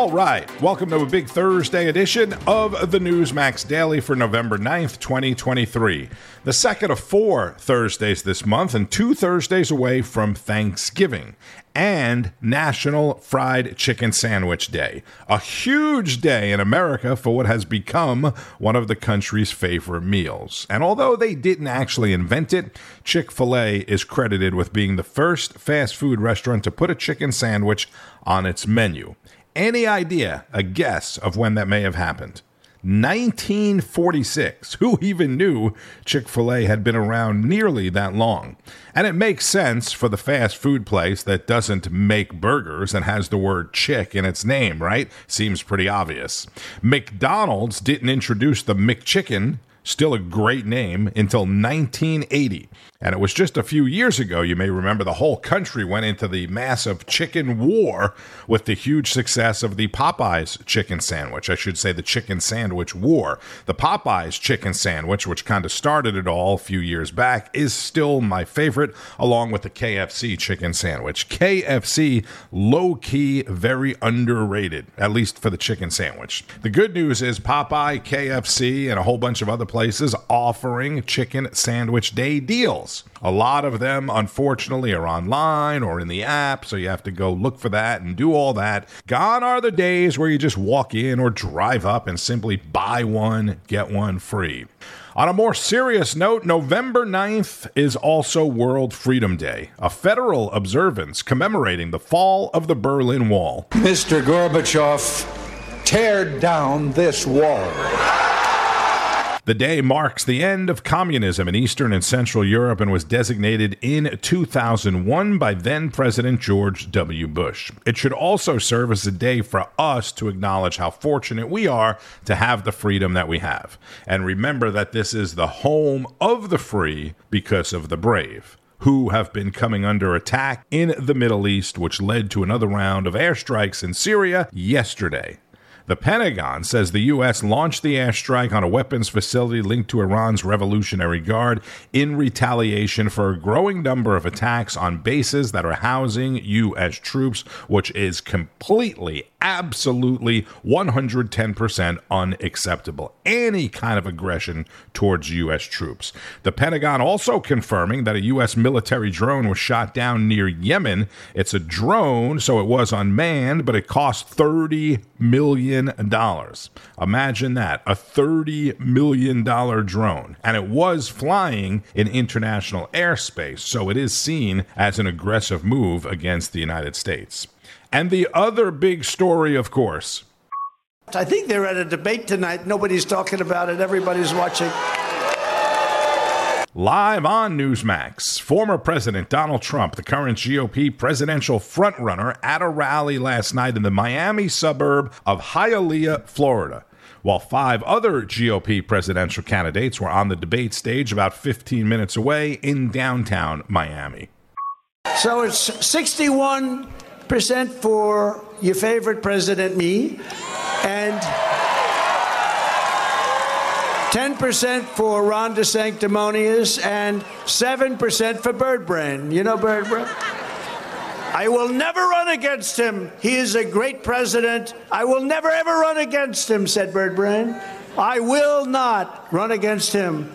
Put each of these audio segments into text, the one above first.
All right, welcome to a big Thursday edition of the Newsmax Daily for November 9th, 2023. The second of four Thursdays this month, and two Thursdays away from Thanksgiving and National Fried Chicken Sandwich Day. A huge day in America for what has become one of the country's favorite meals. And although they didn't actually invent it, Chick fil A is credited with being the first fast food restaurant to put a chicken sandwich on its menu. Any idea, a guess of when that may have happened? 1946. Who even knew Chick fil A had been around nearly that long? And it makes sense for the fast food place that doesn't make burgers and has the word chick in its name, right? Seems pretty obvious. McDonald's didn't introduce the McChicken still a great name, until 1980. And it was just a few years ago, you may remember, the whole country went into the massive chicken war with the huge success of the Popeyes chicken sandwich. I should say the chicken sandwich war. The Popeyes chicken sandwich, which kind of started it all a few years back, is still my favorite, along with the KFC chicken sandwich. KFC, low key, very underrated, at least for the chicken sandwich. The good news is Popeye, KFC, and a whole bunch of other places offering chicken sandwich day deals. A lot of them, unfortunately, are online or in the app, so you have to go look for that and do all that. Gone are the days where you just walk in or drive up and simply buy one, get one free. On a more serious note, November 9th is also World Freedom Day, a federal observance commemorating the fall of the Berlin Wall. Mr. Gorbachev, tear down this wall. The day marks the end of communism in Eastern and Central Europe and was designated in 2001 by then President George W. Bush. It should also serve as a day for us to acknowledge how fortunate we are to have the freedom that we have. And remember that this is the home of the free because of the brave who have been coming under attack in the Middle East, which led to another round of airstrikes in Syria yesterday. The Pentagon says the U.S. launched the airstrike on a weapons facility linked to Iran's Revolutionary Guard in retaliation for a growing number of attacks on bases that are housing U.S. troops, which is completely absolutely 110% unacceptable. Any kind of aggression towards U.S. troops. The Pentagon also confirming that a U.S. military drone was shot down near Yemen. It's a drone, so it was unmanned, but it cost $30 million. Imagine that a $30 million drone. And it was flying in international airspace, so it is seen as an aggressive move against the United States. And the other big story, of course. I think they're at a debate tonight. Nobody's talking about it. Everybody's watching. Live on Newsmax, former President Donald Trump, the current GOP presidential frontrunner, at a rally last night in the Miami suburb of Hialeah, Florida, while five other GOP presidential candidates were on the debate stage about 15 minutes away in downtown Miami. So it's 61 percent for your favorite president, me, and 10% for Ron DeSanctimonious, and 7% for Bird Brain. You know Bird Brain? I will never run against him. He is a great president. I will never ever run against him, said Bird Brain. I will not run against him.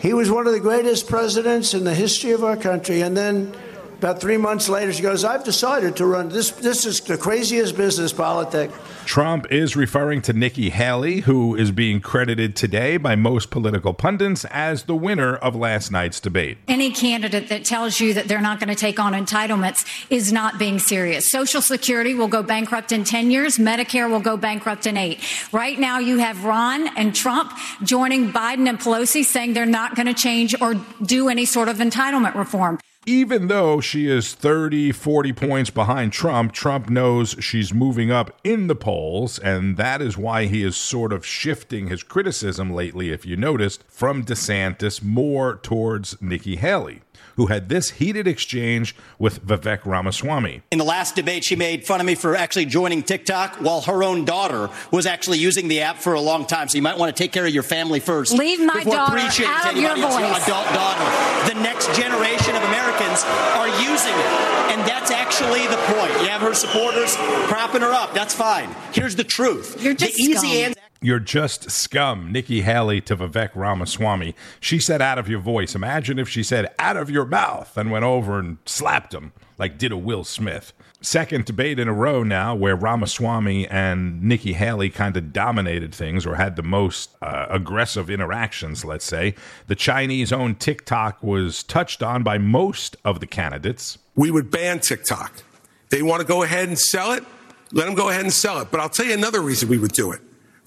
He was one of the greatest presidents in the history of our country. And then about three months later, she goes, I've decided to run. This, this is the craziest business politics. Trump is referring to Nikki Haley, who is being credited today by most political pundits as the winner of last night's debate. Any candidate that tells you that they're not going to take on entitlements is not being serious. Social Security will go bankrupt in 10 years, Medicare will go bankrupt in eight. Right now, you have Ron and Trump joining Biden and Pelosi saying they're not going to change or do any sort of entitlement reform even though she is 30, 40 points behind Trump, Trump knows she's moving up in the polls, and that is why he is sort of shifting his criticism lately, if you noticed, from DeSantis more towards Nikki Haley who had this heated exchange with Vivek Ramaswamy. In the last debate, she made fun of me for actually joining TikTok while her own daughter was actually using the app for a long time. So you might want to take care of your family first. Leave my daughter out of your voice. Adult daughter. The next generation of Americans are using it. And that's actually the point. You have her supporters propping her up. That's fine. Here's the truth. You're just the easy answer. You're just scum. Nikki Haley to Vivek Ramaswamy. She said out of your voice. Imagine if she said out of your mouth and went over and slapped him like did a Will Smith. Second debate in a row now where Ramaswamy and Nikki Haley kind of dominated things or had the most uh, aggressive interactions, let's say. The Chinese owned TikTok was touched on by most of the candidates. we would ban TikTok. They want to go ahead and sell it, let them go ahead and sell it. But I'll tell you another reason we would do it.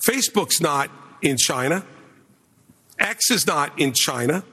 Facebook's not in China. X is not in China.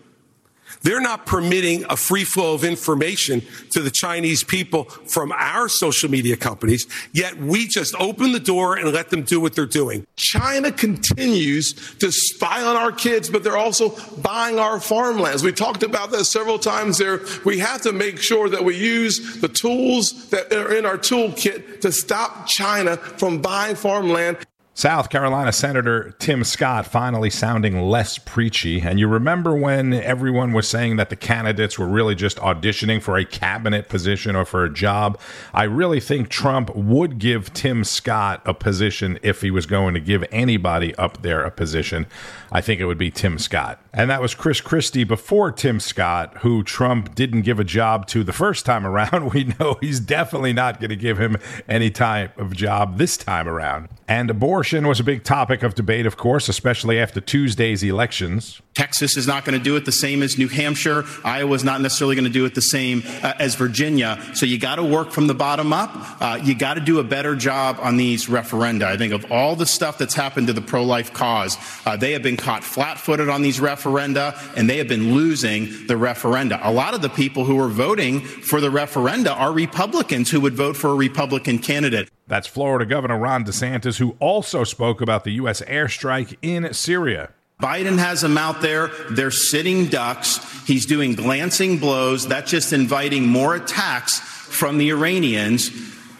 They're not permitting a free flow of information to the Chinese people from our social media companies, yet we just open the door and let them do what they're doing. China continues to spy on our kids, but they're also buying our farmlands. We talked about that several times there. We have to make sure that we use the tools that are in our toolkit to stop China from buying farmland. South Carolina Senator Tim Scott finally sounding less preachy. And you remember when everyone was saying that the candidates were really just auditioning for a cabinet position or for a job? I really think Trump would give Tim Scott a position if he was going to give anybody up there a position. I think it would be Tim Scott. And that was Chris Christie before Tim Scott, who Trump didn't give a job to the first time around. We know he's definitely not going to give him any type of job this time around. And abortion was a big topic of debate, of course, especially after Tuesday's elections. Texas is not going to do it the same as New Hampshire. Iowa's not necessarily going to do it the same uh, as Virginia. So you got to work from the bottom up. Uh, you got to do a better job on these referenda. I think of all the stuff that's happened to the pro life cause, uh, they have been caught flat footed on these referenda and they have been losing the referenda. A lot of the people who are voting for the referenda are Republicans who would vote for a Republican candidate. That's Florida Governor Ron DeSantis, who also spoke about the U.S. airstrike in Syria. Biden has them out there. They're sitting ducks. He's doing glancing blows. That's just inviting more attacks from the Iranians.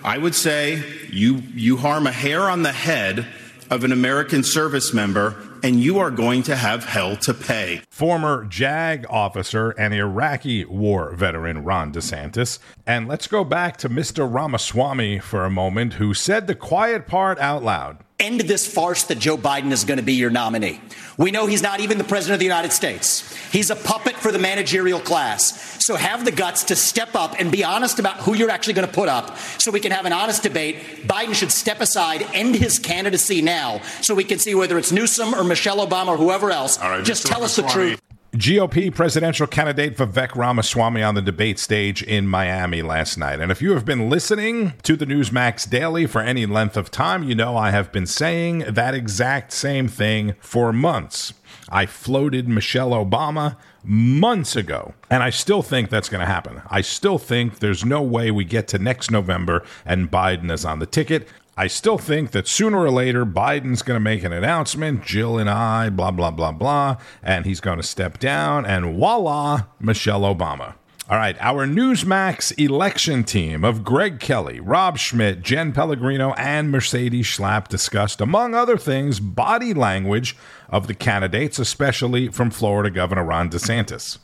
I would say you, you harm a hair on the head of an American service member, and you are going to have hell to pay. Former JAG officer and Iraqi war veteran Ron DeSantis. And let's go back to Mr. Ramaswamy for a moment, who said the quiet part out loud. End this farce that Joe Biden is going to be your nominee. We know he's not even the president of the United States. He's a puppet for the managerial class. So have the guts to step up and be honest about who you're actually going to put up so we can have an honest debate. Biden should step aside, end his candidacy now so we can see whether it's Newsom or Michelle Obama or whoever else. Just tell us the truth. GOP presidential candidate Vivek Ramaswamy on the debate stage in Miami last night. And if you have been listening to the Newsmax Daily for any length of time, you know I have been saying that exact same thing for months. I floated Michelle Obama months ago, and I still think that's going to happen. I still think there's no way we get to next November and Biden is on the ticket. I still think that sooner or later Biden's going to make an announcement, Jill and I, blah, blah, blah, blah, and he's going to step down, and voila, Michelle Obama. All right, our Newsmax election team of Greg Kelly, Rob Schmitt, Jen Pellegrino, and Mercedes Schlapp discussed, among other things, body language of the candidates, especially from Florida Governor Ron DeSantis.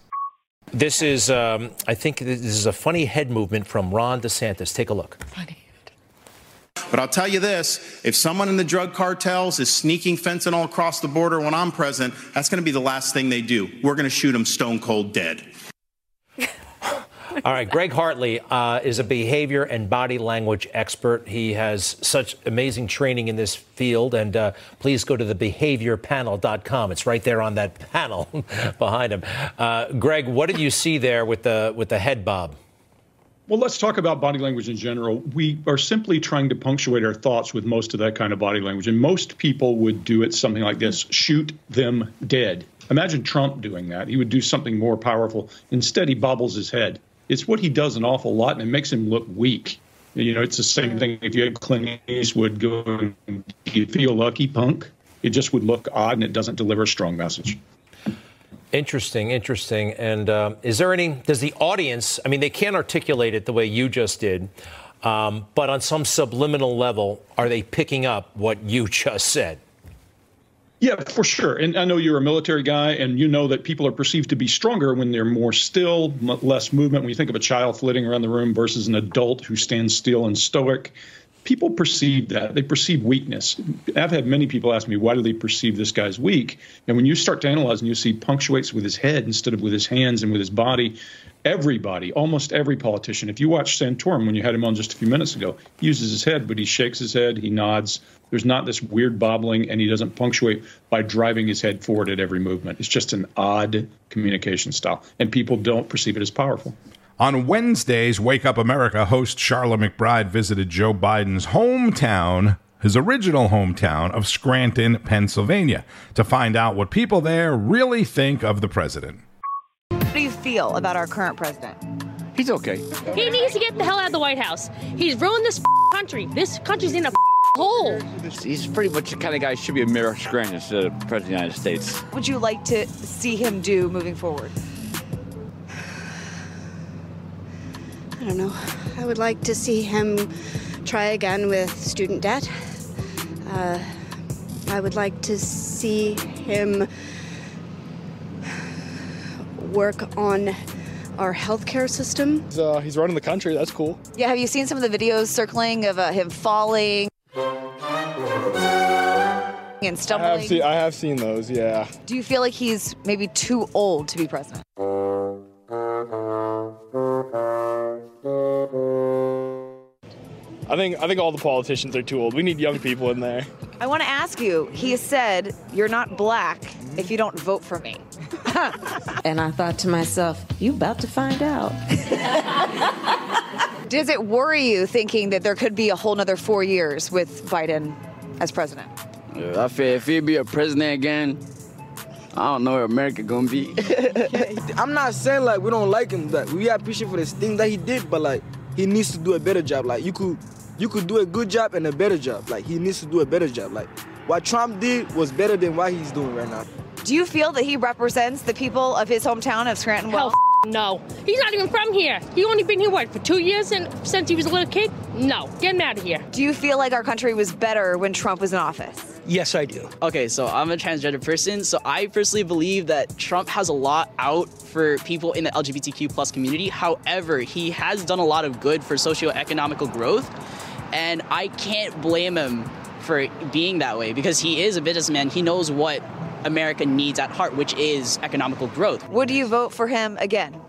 This is, um, I think, this is a funny head movement from Ron DeSantis. Take a look. But I'll tell you this if someone in the drug cartels is sneaking fentanyl across the border when I'm present, that's going to be the last thing they do. We're going to shoot them stone cold dead. All right, Greg Hartley uh, is a behavior and body language expert. He has such amazing training in this field. And uh, please go to the behaviorpanel.com. It's right there on that panel behind him. Uh, Greg, what did you see there with the with the head bob? Well, let's talk about body language in general. We are simply trying to punctuate our thoughts with most of that kind of body language. And most people would do it something like this shoot them dead. Imagine Trump doing that. He would do something more powerful. Instead, he bobbles his head. It's what he does an awful lot, and it makes him look weak. You know, it's the same thing if you had Clint Eastwood going, Do you feel lucky, punk? It just would look odd, and it doesn't deliver a strong message. Interesting, interesting. And um, is there any, does the audience, I mean, they can't articulate it the way you just did, um, but on some subliminal level, are they picking up what you just said? Yeah, for sure. And I know you're a military guy, and you know that people are perceived to be stronger when they're more still, less movement. When you think of a child flitting around the room versus an adult who stands still and stoic, people perceive that. They perceive weakness. I've had many people ask me, why do they perceive this guy's weak? And when you start to analyze and you see punctuates with his head instead of with his hands and with his body, everybody, almost every politician, if you watch Santorum when you had him on just a few minutes ago, he uses his head, but he shakes his head, he nods. There's not this weird bobbling, and he doesn't punctuate by driving his head forward at every movement. It's just an odd communication style, and people don't perceive it as powerful. On Wednesdays, Wake Up America host Sharla McBride visited Joe Biden's hometown, his original hometown of Scranton, Pennsylvania, to find out what people there really think of the president. How do you feel about our current president? He's okay. He needs to get the hell out of the White House. He's ruined this country. This country's in a hole. He's pretty much the kind of guy who should be a mayor of Scranton instead of president of the United States. What would you like to see him do moving forward? I don't know. I would like to see him try again with student debt. Uh, I would like to see him work on our healthcare system. He's, uh, he's running the country. That's cool. Yeah, have you seen some of the videos circling of uh, him falling and stumbling. I have, seen, I have seen those, yeah. Do you feel like he's maybe too old to be president? Think I think all the politicians are too old. We need young people in there. I want to ask you. He said, "You're not black if you don't vote for me." And I thought to myself, you about to find out. Does it worry you thinking that there could be a whole nother four years with Biden as president? Yeah, I feel if he'd be a president again, I don't know where America gonna be. I'm not saying like we don't like him, that we appreciate for this thing that he did, but like he needs to do a better job. Like you could you could do a good job and a better job. Like he needs to do a better job. Like what Trump did was better than what he's doing right now. Do you feel that he represents the people of his hometown of Scranton well? Hell, f- no. He's not even from here. He only been here what for two years and since he was a little kid. No, get him out of here. Do you feel like our country was better when Trump was in office? Yes, I do. Okay, so I'm a transgender person, so I personally believe that Trump has a lot out for people in the LGBTQ plus community. However, he has done a lot of good for socioeconomical growth, and I can't blame him for being that way because he is a businessman. He knows what America needs at heart, which is economical growth. Would you vote for him again?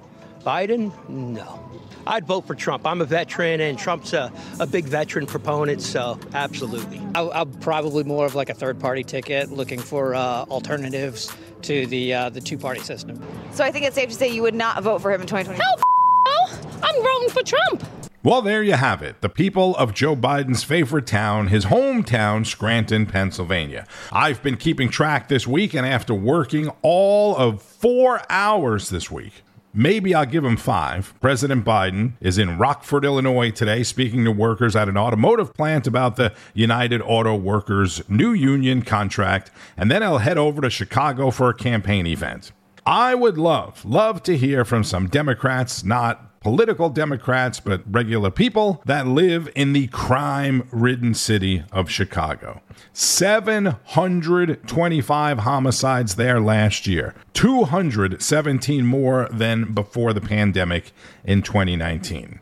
Biden? No. I'd vote for Trump. I'm a veteran, and Trump's a, a big veteran proponent, so absolutely. I'll, I'll probably more of like a third party ticket, looking for uh, alternatives to the uh, the two party system. So I think it's safe to say you would not vote for him in 2020. Hell, f- no. I'm voting for Trump. Well, there you have it. The people of Joe Biden's favorite town, his hometown, Scranton, Pennsylvania. I've been keeping track this week, and after working all of four hours this week, maybe I'll give him five. President Biden is in Rockford, Illinois today, speaking to workers at an automotive plant about the United Auto Workers new union contract, and then I'll head over to Chicago for a campaign event. I would love, love to hear from some Democrats, not political Democrats, but regular people that live in the crime ridden city of Chicago. 725 homicides there last year, 217 more than before the pandemic in 2019.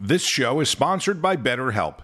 This show is sponsored by BetterHelp.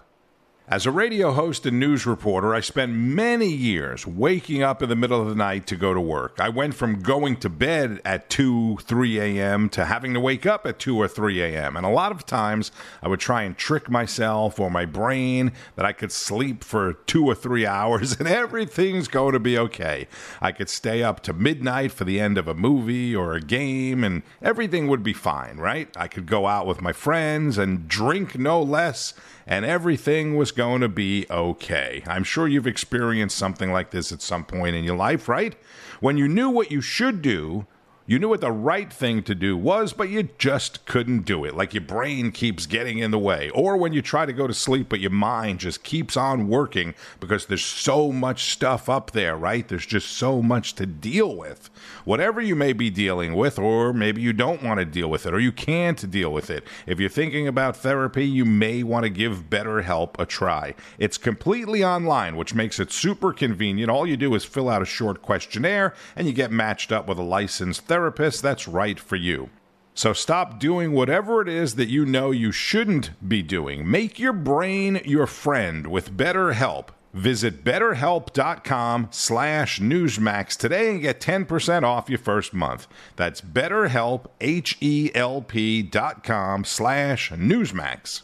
As a radio host and news reporter, I spent many years waking up in the middle of the night to go to work. I went from going to bed at 2, 3 a.m. to having to wake up at 2 or 3 a.m. And a lot of times I would try and trick myself or my brain that I could sleep for two or three hours and everything's going to be okay. I could stay up to midnight for the end of a movie or a game and everything would be fine, right? I could go out with my friends and drink no less and everything was going to be okay. I'm sure you've experienced something like this at some point in your life, right? When you knew what you should do, You knew what the right thing to do was, but you just couldn't do it. Like your brain keeps getting in the way. Or when you try to go to sleep, but your mind just keeps on working because there's so much stuff up there, right? There's just so much to deal with. Whatever you may be dealing with, or maybe you don't want to deal with it, or you can't deal with it. If you're thinking about therapy, you may want to give BetterHelp a try. It's completely online, which makes it super convenient. All you do is fill out a short questionnaire and you get matched up with a licensed therapist that's right for you. So stop doing whatever it is that you know you shouldn't be doing. Make your brain your friend with BetterHelp. Visit betterhelp.com slash newsmax today and get 10% off your first month. That's betterhelp, H-E-L-P dot com slash newsmax.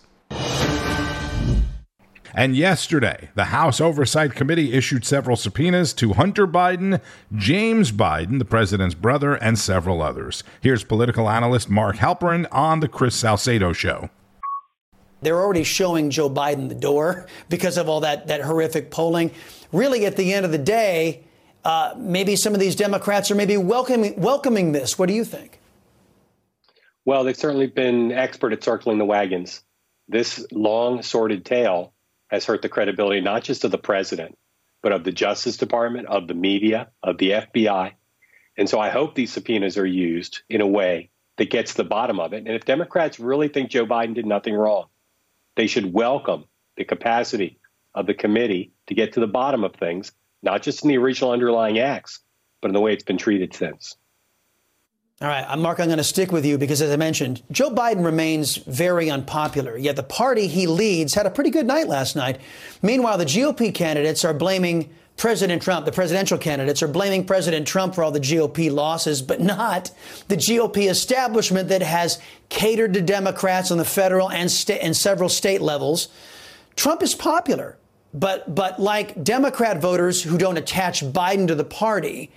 And yesterday, the House Oversight Committee issued several subpoenas to Hunter Biden, James Biden, the president's brother, and several others. Here's political analyst Mark Halperin on the Chris Salcedo Show. They're already showing Joe Biden the door because of all that, that horrific polling. Really, at the end of the day, uh, maybe some of these Democrats are maybe welcoming, welcoming this. What do you think? Well, they've certainly been expert at circling the wagons. This long, sordid tale has hurt the credibility not just of the president, but of the Justice Department, of the media, of the FBI. And so I hope these subpoenas are used in a way that gets to the bottom of it. And if Democrats really think Joe Biden did nothing wrong, they should welcome the capacity of the committee to get to the bottom of things, not just in the original underlying acts, but in the way it's been treated since. All right, Mark, I'm going to stick with you because, as I mentioned, Joe Biden remains very unpopular. Yet the party he leads had a pretty good night last night. Meanwhile, the GOP candidates are blaming President Trump, the presidential candidates are blaming President Trump for all the GOP losses, but not the GOP establishment that has catered to Democrats on the federal and, sta- and several state levels. Trump is popular, but, but like Democrat voters who don't attach Biden to the party,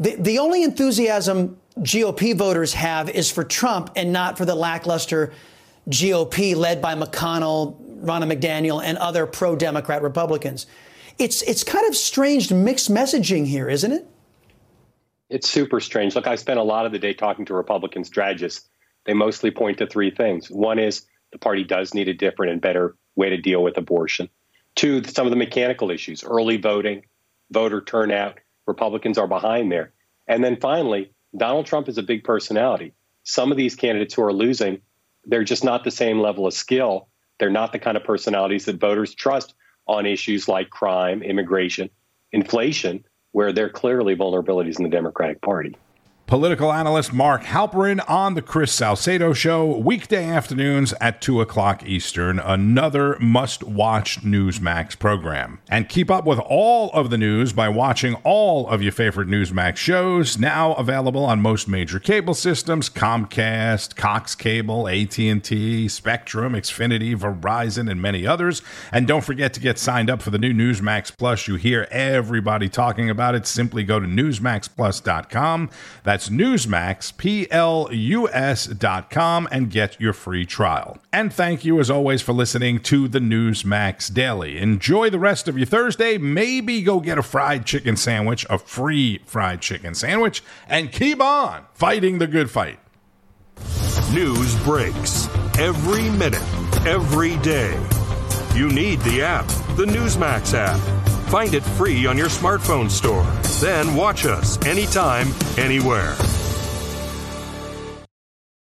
the, the only enthusiasm GOP voters have is for Trump and not for the lackluster GOP led by McConnell, Ronna McDaniel, and other pro Democrat Republicans. It's, it's kind of strange mixed messaging here, isn't it? It's super strange. Look, I spent a lot of the day talking to Republican strategists. They mostly point to three things. One is the party does need a different and better way to deal with abortion. Two, some of the mechanical issues, early voting, voter turnout. Republicans are behind there. And then finally, Donald Trump is a big personality. Some of these candidates who are losing, they're just not the same level of skill. They're not the kind of personalities that voters trust on issues like crime, immigration, inflation, where there are clearly vulnerabilities in the Democratic Party. Political analyst Mark Halperin on the Chris Salcedo Show, weekday afternoons at 2 o'clock Eastern, another must watch Newsmax program. And keep up with all of the news by watching all of your favorite Newsmax shows, now available on most major cable systems Comcast, Cox Cable, AT&T, Spectrum, Xfinity, Verizon, and many others. And don't forget to get signed up for the new Newsmax Plus. You hear everybody talking about it. Simply go to newsmaxplus.com. That's that's Newsmax, P-L-U-S dot com, and get your free trial. And thank you, as always, for listening to the Newsmax Daily. Enjoy the rest of your Thursday. Maybe go get a fried chicken sandwich, a free fried chicken sandwich, and keep on fighting the good fight. News breaks every minute, every day. You need the app, the Newsmax app. Find it free on your smartphone store. Then watch us anytime, anywhere.